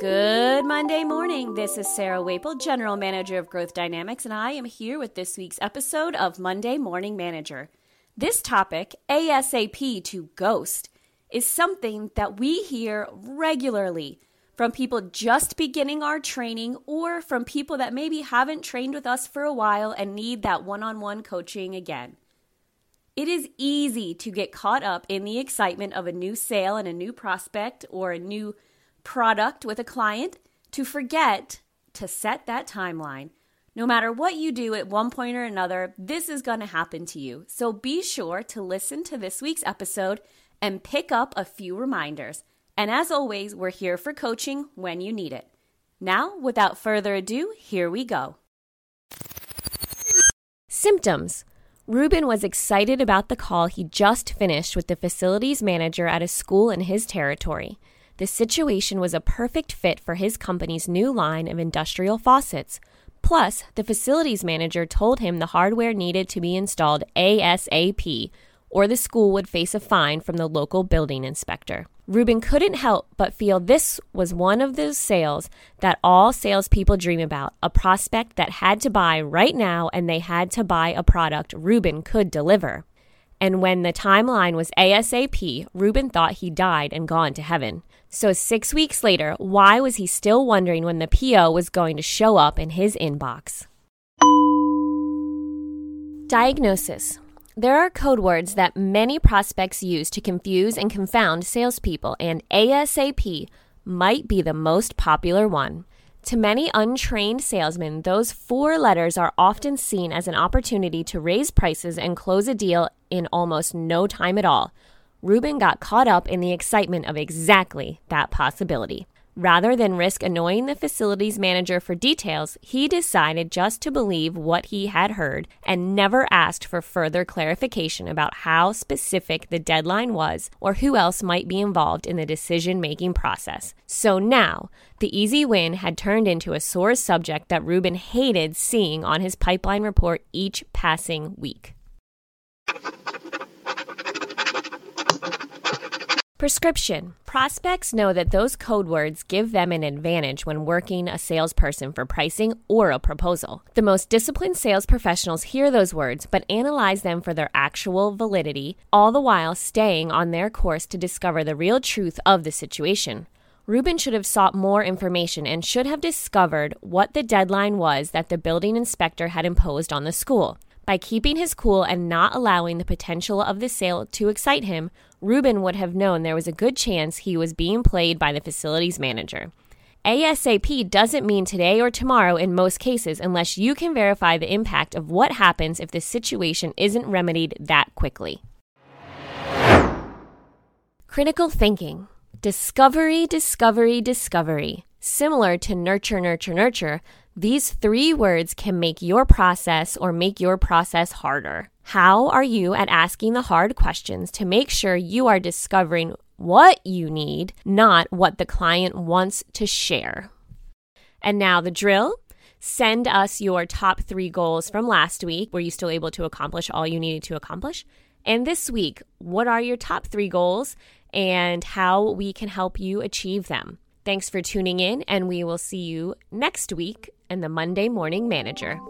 Good Monday morning. This is Sarah Waple, General Manager of Growth Dynamics, and I am here with this week's episode of Monday Morning Manager. This topic, ASAP to ghost, is something that we hear regularly from people just beginning our training or from people that maybe haven't trained with us for a while and need that one on one coaching again. It is easy to get caught up in the excitement of a new sale and a new prospect or a new product with a client to forget to set that timeline. No matter what you do at one point or another, this is going to happen to you. So be sure to listen to this week's episode and pick up a few reminders. And as always, we're here for coaching when you need it. Now, without further ado, here we go. Symptoms Ruben was excited about the call he just finished with the facilities manager at a school in his territory. The situation was a perfect fit for his company's new line of industrial faucets. Plus, the facilities manager told him the hardware needed to be installed ASAP, or the school would face a fine from the local building inspector. Ruben couldn't help but feel this was one of those sales that all salespeople dream about a prospect that had to buy right now and they had to buy a product Ruben could deliver. And when the timeline was ASAP, Ruben thought he died and gone to heaven. So, six weeks later, why was he still wondering when the PO was going to show up in his inbox? Diagnosis. There are code words that many prospects use to confuse and confound salespeople, and ASAP might be the most popular one. To many untrained salesmen, those four letters are often seen as an opportunity to raise prices and close a deal in almost no time at all. Ruben got caught up in the excitement of exactly that possibility. Rather than risk annoying the facilities manager for details, he decided just to believe what he had heard and never asked for further clarification about how specific the deadline was or who else might be involved in the decision making process. So now, the easy win had turned into a sore subject that Ruben hated seeing on his pipeline report each passing week. Prescription. Prospects know that those code words give them an advantage when working a salesperson for pricing or a proposal. The most disciplined sales professionals hear those words but analyze them for their actual validity, all the while staying on their course to discover the real truth of the situation. Ruben should have sought more information and should have discovered what the deadline was that the building inspector had imposed on the school. By keeping his cool and not allowing the potential of the sale to excite him, Ruben would have known there was a good chance he was being played by the facilities manager. ASAP doesn't mean today or tomorrow in most cases unless you can verify the impact of what happens if the situation isn't remedied that quickly. Critical thinking. Discovery, discovery, discovery. Similar to nurture, nurture, nurture, these three words can make your process or make your process harder. How are you at asking the hard questions to make sure you are discovering what you need, not what the client wants to share? And now the drill. Send us your top three goals from last week. Were you still able to accomplish all you needed to accomplish? And this week, what are your top three goals and how we can help you achieve them? Thanks for tuning in, and we will see you next week in the Monday Morning Manager.